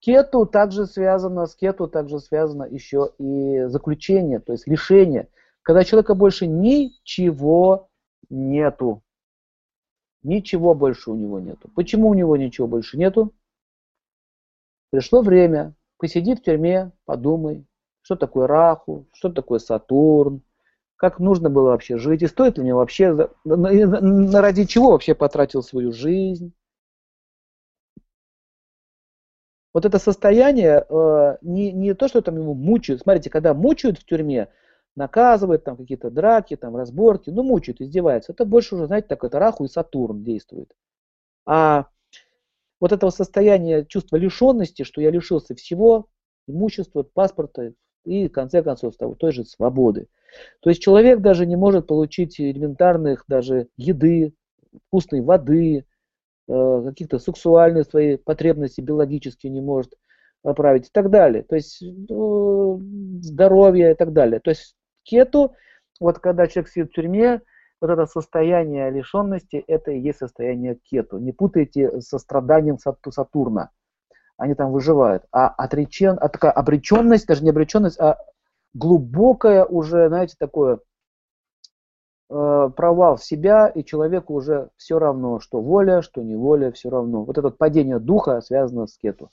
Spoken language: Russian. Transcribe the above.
кету также связано, с кету также связано еще и заключение, то есть лишение. Когда человека больше ничего нету. Ничего больше у него нету. Почему у него ничего больше нету? Пришло время, посиди в тюрьме, подумай, что такое Раху, что такое Сатурн, как нужно было вообще жить, и стоит ли мне вообще, ради чего вообще потратил свою жизнь. Вот это состояние, э, не, не то, что там ему мучают. Смотрите, когда мучают в тюрьме, наказывают, там какие-то драки, там разборки, ну мучают, издеваются. Это больше уже, знаете, так это Раху и Сатурн действует. А вот этого состояния чувства лишенности, что я лишился всего, имущества, паспорта и, в конце концов, того, той же свободы. То есть человек даже не может получить элементарных даже еды, вкусной воды, каких-то сексуальных свои потребности биологические не может оправить и так далее. То есть ну, здоровье и так далее. То есть кету, вот когда человек сидит в тюрьме, вот это состояние лишенности, это и есть состояние кету. Не путайте со страданием Сатурна. Они там выживают. А отречен, а такая обреченность, даже не обреченность, а глубокое уже, знаете, такое э, провал в себя, и человеку уже все равно, что воля, что неволя, все равно. Вот это падение духа связано с кету.